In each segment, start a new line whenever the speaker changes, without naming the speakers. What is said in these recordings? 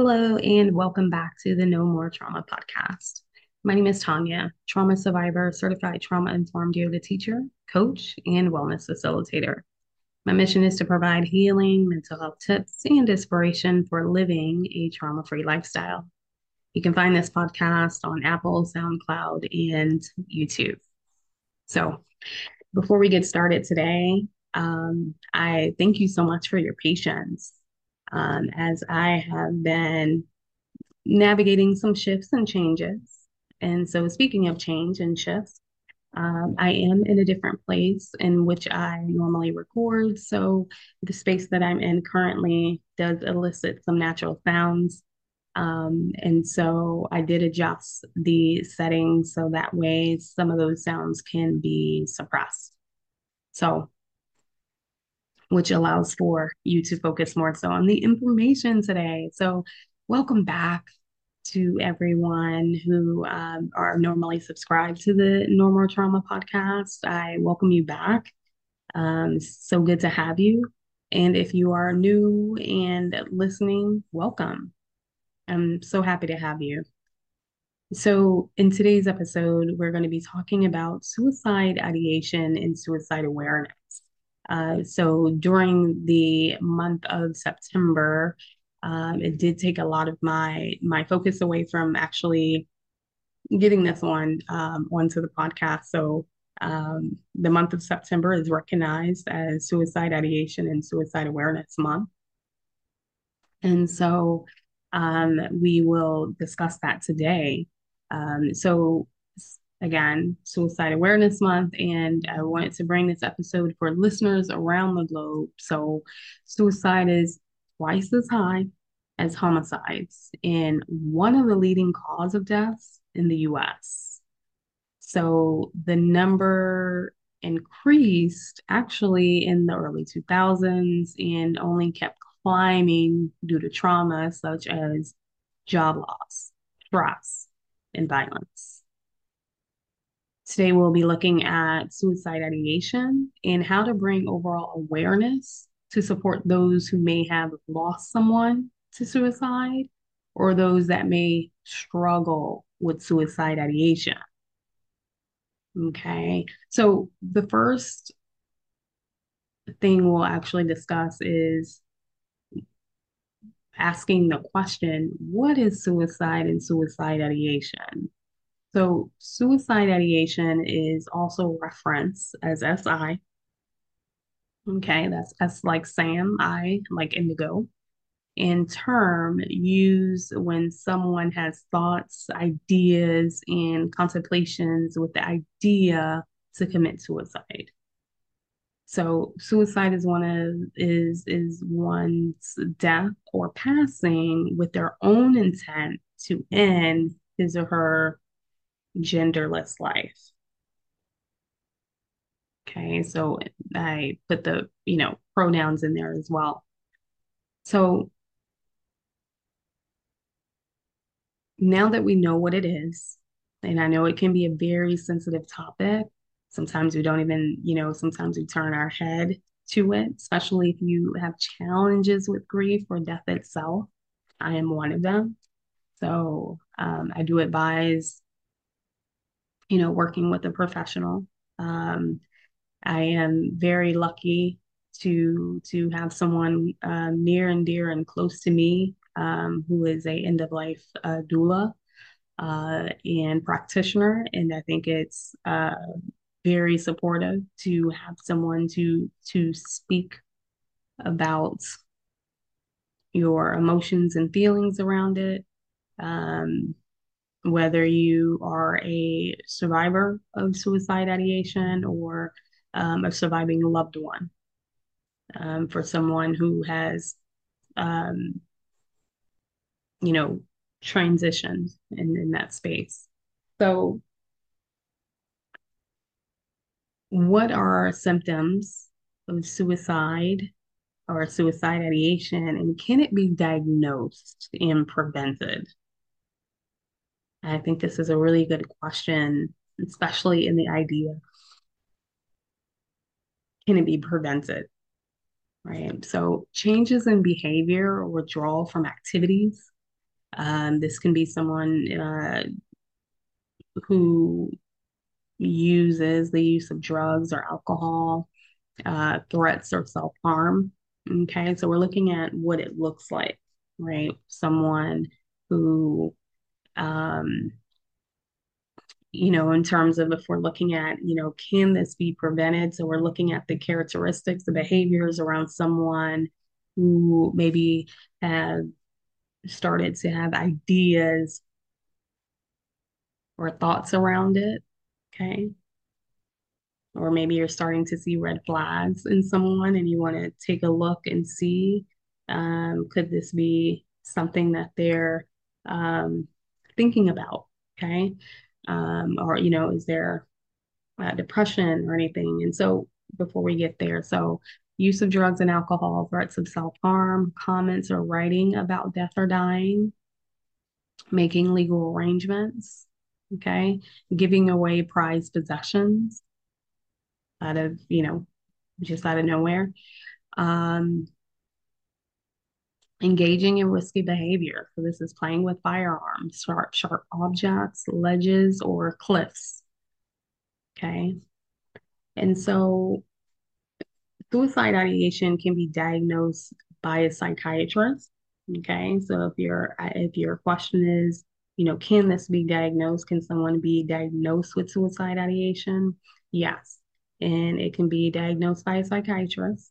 Hello, and welcome back to the No More Trauma podcast. My name is Tanya, trauma survivor, certified trauma informed yoga teacher, coach, and wellness facilitator. My mission is to provide healing, mental health tips, and inspiration for living a trauma free lifestyle. You can find this podcast on Apple, SoundCloud, and YouTube. So, before we get started today, um, I thank you so much for your patience um, as I have been navigating some shifts and changes. And so, speaking of change and shifts, um, I am in a different place in which I normally record. So, the space that I'm in currently does elicit some natural sounds. Um, and so, I did adjust the settings so that way some of those sounds can be suppressed. So, which allows for you to focus more so on the information today. So, welcome back to everyone who um, are normally subscribed to the No More Trauma podcast. I welcome you back. Um, so good to have you. And if you are new and listening, welcome. I'm so happy to have you. So, in today's episode, we're going to be talking about suicide ideation and suicide awareness. Uh, so during the month of September, um, it did take a lot of my my focus away from actually getting this on um, onto the podcast. So um, the month of September is recognized as Suicide Ideation and Suicide Awareness Month, and so um, we will discuss that today. Um, so again, Suicide Awareness Month, and I wanted to bring this episode for listeners around the globe. So, suicide is twice as high as homicides, and one of the leading cause of deaths in the US. So, the number increased actually in the early 2000s and only kept climbing due to trauma such as job loss, stress, and violence. Today, we'll be looking at suicide ideation and how to bring overall awareness to support those who may have lost someone to suicide or those that may struggle with suicide ideation. Okay, so the first thing we'll actually discuss is asking the question what is suicide and suicide ideation? So suicide ideation is also referenced as SI. Okay, that's S like Sam, I like indigo. In term used when someone has thoughts, ideas, and contemplations with the idea to commit suicide. So suicide is one of is is one's death or passing with their own intent to end his or her genderless life. Okay, so I put the, you know, pronouns in there as well. So now that we know what it is, and I know it can be a very sensitive topic, sometimes we don't even, you know, sometimes we turn our head to it, especially if you have challenges with grief or death itself. I am one of them. So um, I do advise you know, working with a professional. Um, I am very lucky to to have someone uh, near and dear and close to me um, who is a end of life uh, doula uh, and practitioner, and I think it's uh, very supportive to have someone to to speak about your emotions and feelings around it. Um, whether you are a survivor of suicide ideation or um, a surviving loved one. Um, for someone who has, um, you know, transitioned in, in that space. So, what are symptoms of suicide or suicide ideation, and can it be diagnosed and prevented? I think this is a really good question, especially in the idea can it be prevented? Right. So, changes in behavior or withdrawal from activities Um, this can be someone uh, who uses the use of drugs or alcohol, uh, threats or self-harm. Okay, so we're looking at what it looks like, right? Someone who um, you know, in terms of if we're looking at, you know, can this be prevented? So we're looking at the characteristics, the behaviors around someone who maybe have started to have ideas or thoughts around it. Okay. Or maybe you're starting to see red flags in someone and you want to take a look and see um, could this be something that they're um, thinking about? Okay. Um, or, you know, is there uh, depression or anything. And so before we get there, so use of drugs and alcohol, threats of self-harm, comments or writing about death or dying, making legal arrangements, okay, giving away prized possessions out of, you know, just out of nowhere. Um, engaging in risky behavior. So this is playing with firearms, sharp, sharp objects, ledges, or cliffs. Okay. And so suicide ideation can be diagnosed by a psychiatrist. Okay, so if your if your question is, you know, can this be diagnosed? Can someone be diagnosed with suicide ideation? Yes, and it can be diagnosed by a psychiatrist.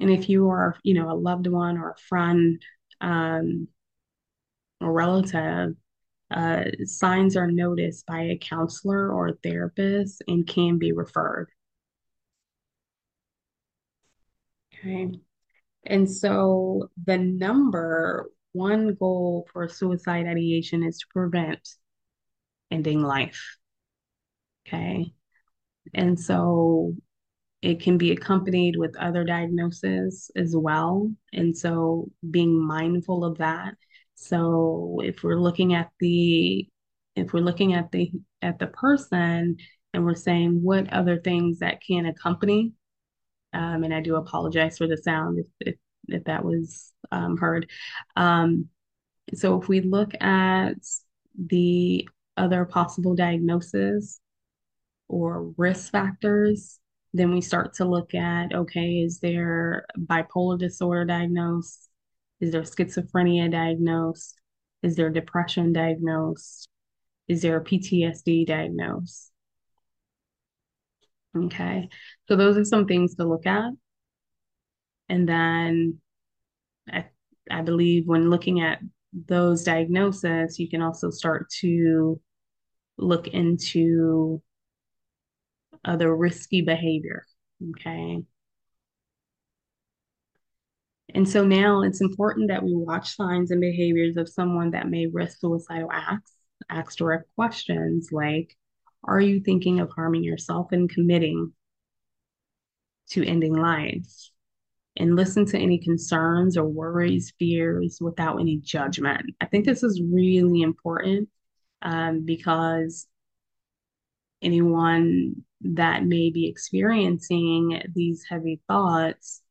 And if you are, you know, a loved one or a friend um, or relative, uh, signs are noticed by a counselor or a therapist and can be referred. Okay. And so the number one goal for suicide ideation is to prevent ending life. Okay. And so it can be accompanied with other diagnoses as well. And so being mindful of that. So if we're looking at the if we're looking at the at the person and we're saying what other things that can accompany um, and I do apologize for the sound if, if, if that was um, heard. Um, so if we look at the other possible diagnoses or risk factors, then we start to look at, okay, is there bipolar disorder diagnosed? Is there schizophrenia diagnosed? Is there depression diagnosed? Is there PTSD diagnosed? Okay, so those are some things to look at. And then I, I believe when looking at those diagnoses, you can also start to look into other risky behavior. Okay. And so now it's important that we watch signs and behaviors of someone that may risk suicidal acts, ask direct questions like, are you thinking of harming yourself and committing to ending life? And listen to any concerns or worries, fears without any judgment. I think this is really important um, because anyone that may be experiencing these heavy thoughts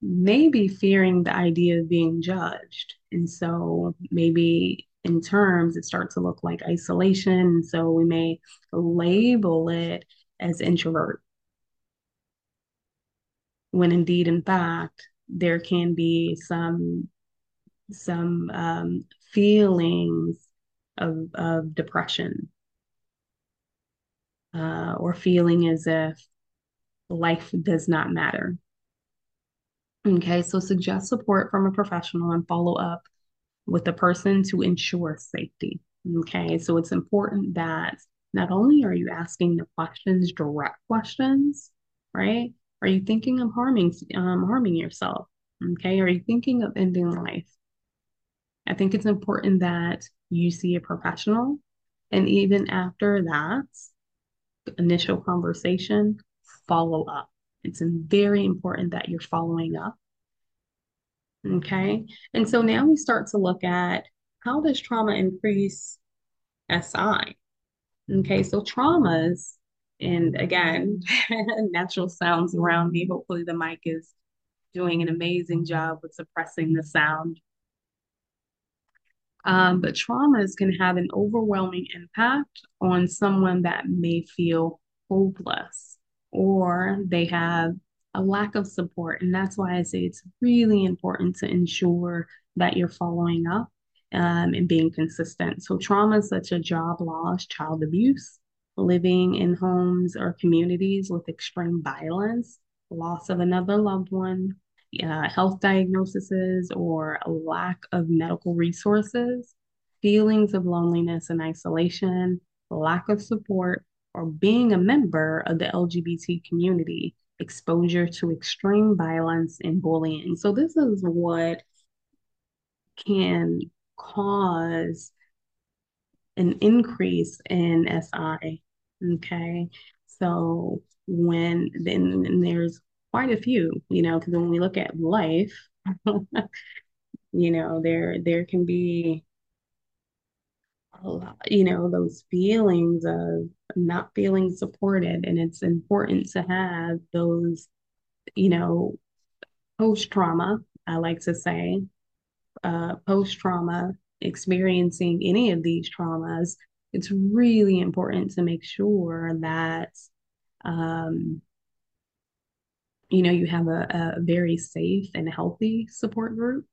may be fearing the idea of being judged. And so maybe in terms, it starts to look like isolation. So we may label it as introvert. When indeed, in fact, there can be some some um, feelings of, of depression uh, or feeling as if life does not matter. Okay, so suggest support from a professional and follow up with the person to ensure safety. Okay, so it's important that not only are you asking the questions, direct questions, right? Are you thinking of harming um, harming yourself? Okay, are you thinking of ending life? I think it's important that you see a professional, and even after that initial conversation, follow up. It's very important that you're following up Okay. And so now we start to look at how does trauma increase SI? Okay. So traumas, and again, natural sounds around me. Hopefully the mic is doing an amazing job with suppressing the sound. Um, but traumas can have an overwhelming impact on someone that may feel hopeless or they have a lack of support. And that's why I say it's really important to ensure that you're following up um, and being consistent. So, traumas such as job loss, child abuse, living in homes or communities with extreme violence, loss of another loved one, uh, health diagnoses, or a lack of medical resources, feelings of loneliness and isolation, lack of support, or being a member of the LGBT community, exposure to extreme violence and bullying. So, this is what can cause an increase in SI. Okay. So when then there's quite a few, you know, because when we look at life, you know, there there can be a lot, you know, those feelings of not feeling supported. And it's important to have those, you know, post trauma, I like to say, uh, post trauma, experiencing any of these traumas, it's really important to make sure that um, you know you have a, a, very safe and healthy support group.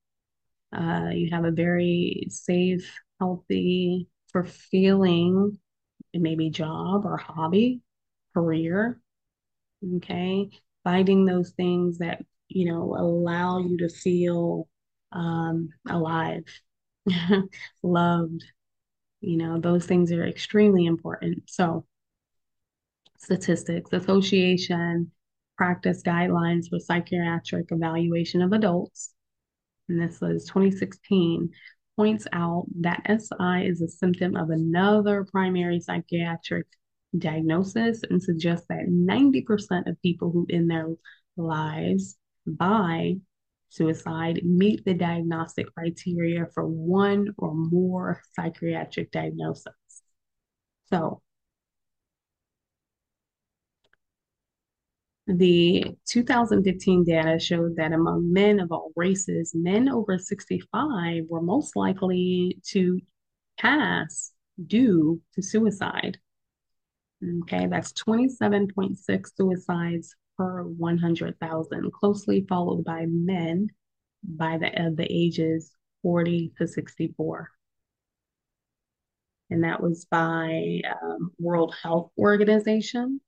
Uh, you have a very safe, healthy, fulfilling, maybe job or hobby, career. Okay, finding those things that you know allow you to feel um, alive, loved. You know, those things are extremely important. So, statistics, association, practice guidelines for psychiatric evaluation of adults, and this was 2016, points out that SI is a symptom of another primary psychiatric diagnosis and suggests that 90% of people who end their lives by suicide meet the diagnostic criteria for one or more psychiatric diagnoses. So, the 2015 data showed that among men of all races, men over 65 were most likely to pass due to suicide. Okay, that's 27.6 suicides per 100,000, closely followed by men by the, of the ages 40 to 64. And that was by um, World Health Organization.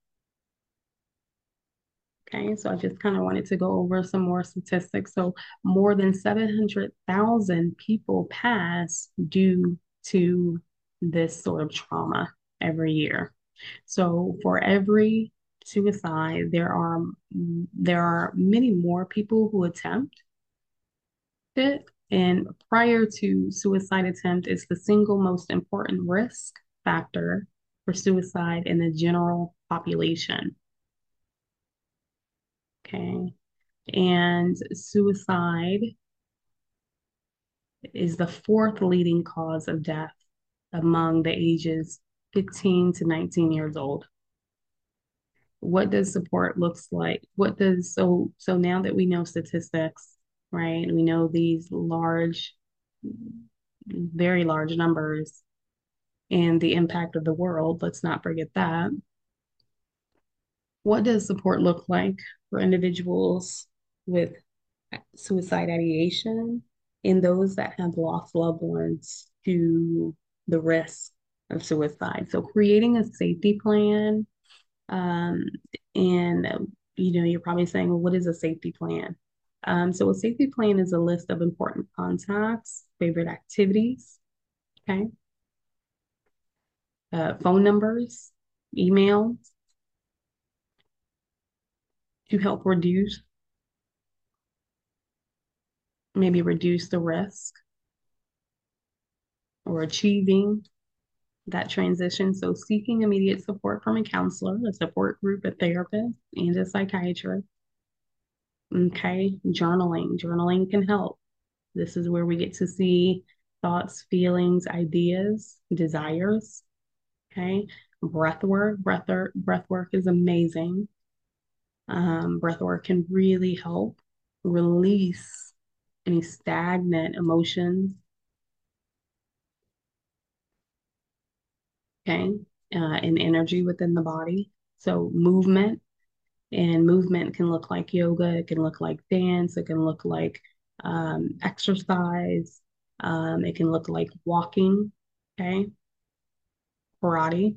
Okay, so I just kind of wanted to go over some more statistics. So more than 700,000 people pass due to this sort of trauma every year. So for every suicide, there are there are many more people who attempt it. And prior to suicide attempt, it's the single most important risk factor for suicide in the general population. Okay. And suicide is the fourth leading cause of death among the ages 15 to 19 years old. What does support looks like? What does so so now that we know statistics right we know these large very large numbers and the impact of the world let's not forget that what does support look like for individuals with suicide ideation and those that have lost loved ones to the risk of suicide so creating a safety plan um, and, you know, you're probably saying, well, what is a safety plan? Um, so a safety plan is a list of important contacts, favorite activities, okay? Uh, phone numbers, emails to help reduce, maybe reduce the risk or achieving that transition. So, seeking immediate support from a counselor, a support group, a therapist, and a psychiatrist. Okay, journaling. Journaling can help. This is where we get to see thoughts, feelings, ideas, desires. Okay, breath work. Breath work, breath work is amazing. Um, breath work can really help release any stagnant emotions. Okay. Uh, and energy within the body. So, movement and movement can look like yoga, it can look like dance, it can look like um, exercise, um, it can look like walking, okay, karate,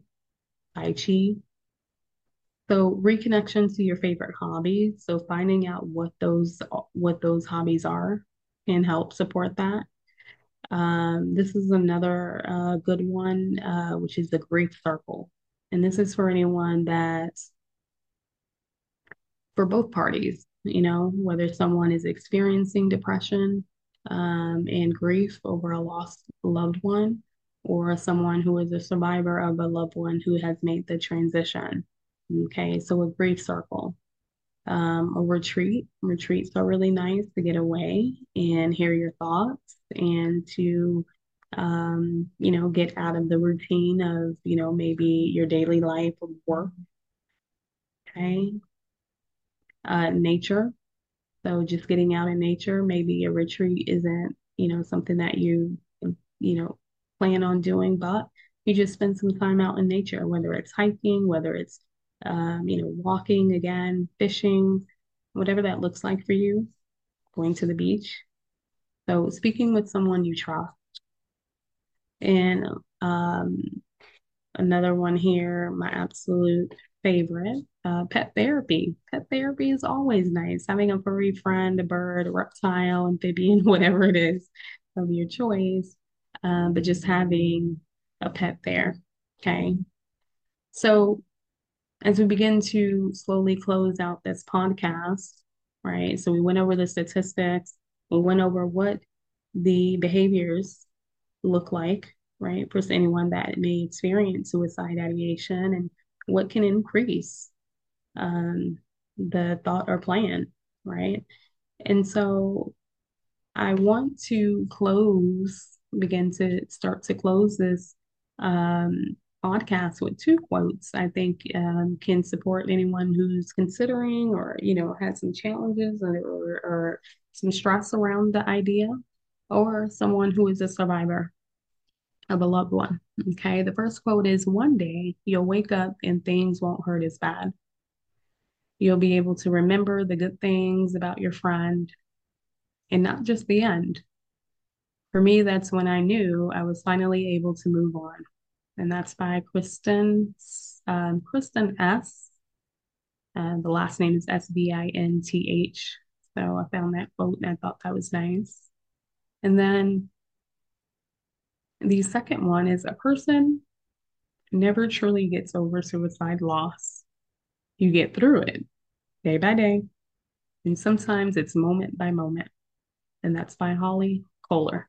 tai chi. So reconnection to your favorite hobbies. So finding out what those what those hobbies are can help support that. Um, this is another uh, good one, uh, which is the grief circle. And this is for anyone that for both parties, you know, whether someone is experiencing depression um, and grief over a lost loved one, or someone who is a survivor of a loved one who has made the transition. Okay, so a grief circle. Um, a retreat. Retreats are really nice to get away and hear your thoughts and to, um, you know, get out of the routine of, you know, maybe your daily life of work. Okay. Uh, nature. So just getting out in nature, maybe a retreat isn't, you know, something that you, you know, plan on doing, but you just spend some time out in nature, whether it's hiking, whether it's, um, you know, walking again, fishing, whatever that looks like for you, going to the beach. So speaking with someone you trust. And um, another one here, my absolute favorite, uh, pet therapy. Pet therapy is always nice. Having a furry friend, a bird, a reptile, amphibian, whatever it is of your choice, um, but just having a pet there. Okay. So as we begin to slowly close out this podcast, right? So we went over the statistics, we went over what the behaviors look like, right, for anyone that may experience suicide ideation and what can increase um, the thought or plan, right? And so I want to close, begin to start to close this um, podcast with two quotes I think um, can support anyone who's considering or, you know, has some challenges or, or, or some stress around the idea, or someone who is a survivor of a loved one. Okay. The first quote is One day you'll wake up and things won't hurt as bad. You'll be able to remember the good things about your friend and not just the end. For me, that's when I knew I was finally able to move on. And that's by Kristen, um, Kristen S. And the last name is S B I N T H. So I found that quote and I thought that was nice. And then the second one is a person never truly gets over suicide loss. You get through it day by day. And sometimes it's moment by moment. And that's by Holly Kohler.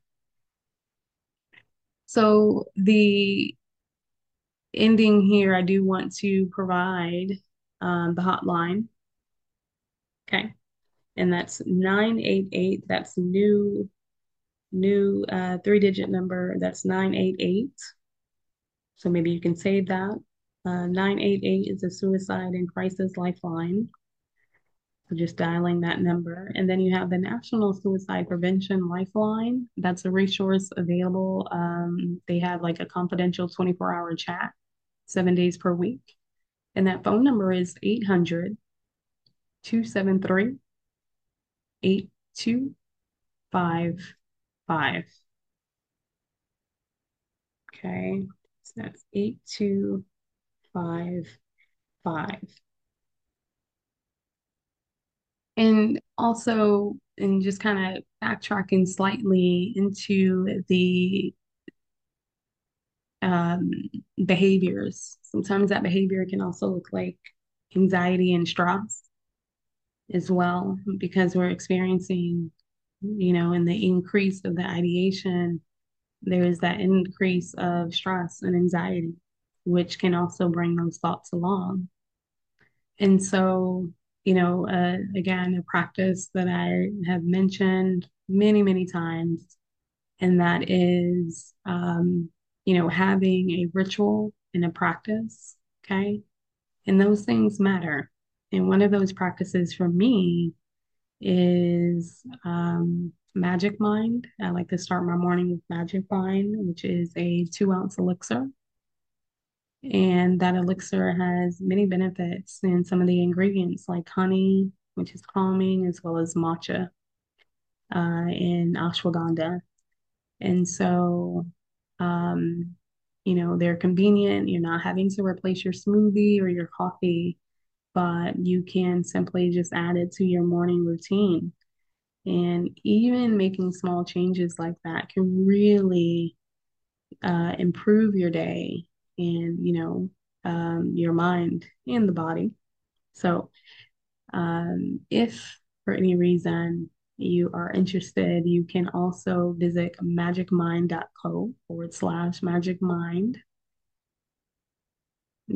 So the ending here, I do want to provide um, the hotline. Okay. And that's 988. That's new, new uh, three digit number. That's 988. So maybe you can save that. Uh, 988 is a suicide and crisis lifeline. So just dialing that number. And then you have the National Suicide Prevention Lifeline. That's a resource available. Um, they have like a confidential 24 hour chat seven days per week. And that phone number is 800 273 8255. Okay, so that's 8255. And also, and just kind of backtracking slightly into the um, behaviors. Sometimes that behavior can also look like anxiety and stress as well, because we're experiencing, you know, in the increase of the ideation, there is that increase of stress and anxiety, which can also bring those thoughts along. And so, you know, uh, again, a practice that I have mentioned many, many times, and that is um, you know, having a ritual and a practice. Okay. And those things matter. And one of those practices for me is um, Magic Mind. I like to start my morning with Magic Mind, which is a two ounce elixir. And that elixir has many benefits in some of the ingredients like honey, which is calming, as well as matcha uh, and ashwagandha. And so, um, you know, they're convenient. You're not having to replace your smoothie or your coffee, but you can simply just add it to your morning routine. And even making small changes like that can really uh, improve your day and, you know, um, your mind and the body. So, um, if for any reason you are interested, you can also visit magicmind.co forward slash magicmind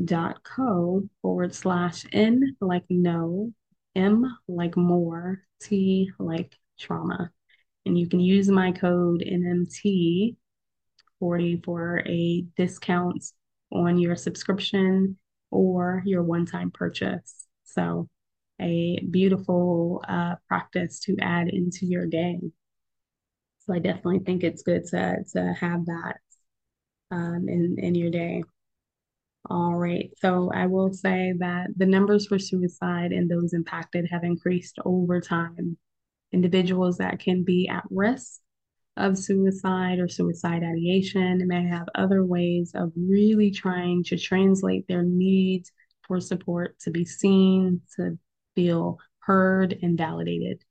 dot co forward slash n like no, m like more, t like trauma. And you can use my code NMT 40 for a discount on your subscription or your one-time purchase. So a beautiful uh, practice to add into your day. So I definitely think it's good to to have that um, in in your day. All right. So I will say that the numbers for suicide and those impacted have increased over time. Individuals that can be at risk of suicide or suicide ideation may have other ways of really trying to translate their needs for support to be seen, to feel heard and validated.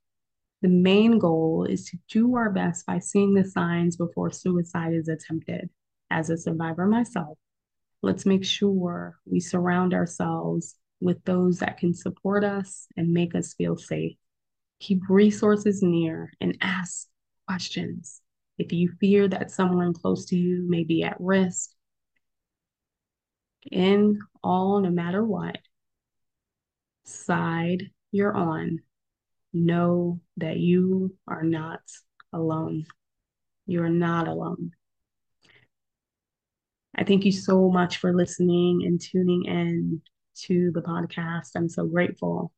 The main goal is to do our best by seeing the signs before suicide is attempted. As a survivor myself, let's make sure we surround ourselves with those that can support us and make us feel safe. Keep resources near and ask questions. If you fear that someone close to you may be at risk, in all, no matter what side you're on, know that you are not alone. You are not alone. I thank you so much for listening and tuning in to the podcast. I'm so grateful.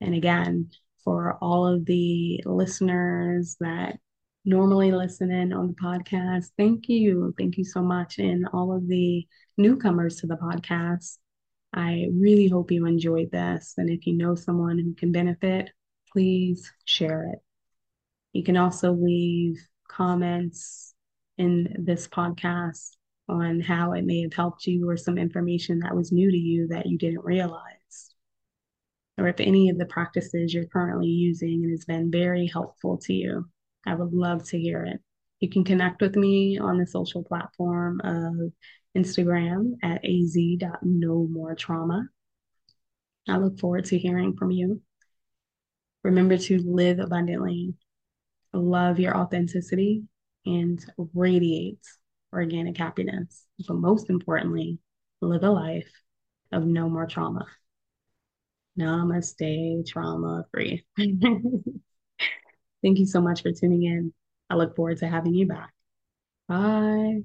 And again, for all of the listeners that normally listen in on the podcast, thank you. Thank you so much. And all of the newcomers to the podcast, I really hope you enjoyed this. And if you know someone who can benefit, please share it. You can also leave comments in this podcast on how it may have helped you or some information that was new to you that you didn't realize. Or if any of the practices you're currently using and has been very helpful to you, I would love to hear it. You can connect with me on the social platform of Instagram at az.nomoretrauma. I look forward to hearing from you. Remember to live abundantly, love your authenticity, and radiate organic happiness. But most importantly, live a life of no more trauma. Namaste, trauma free. Thank you so much for tuning in. I look forward to having you back. Bye.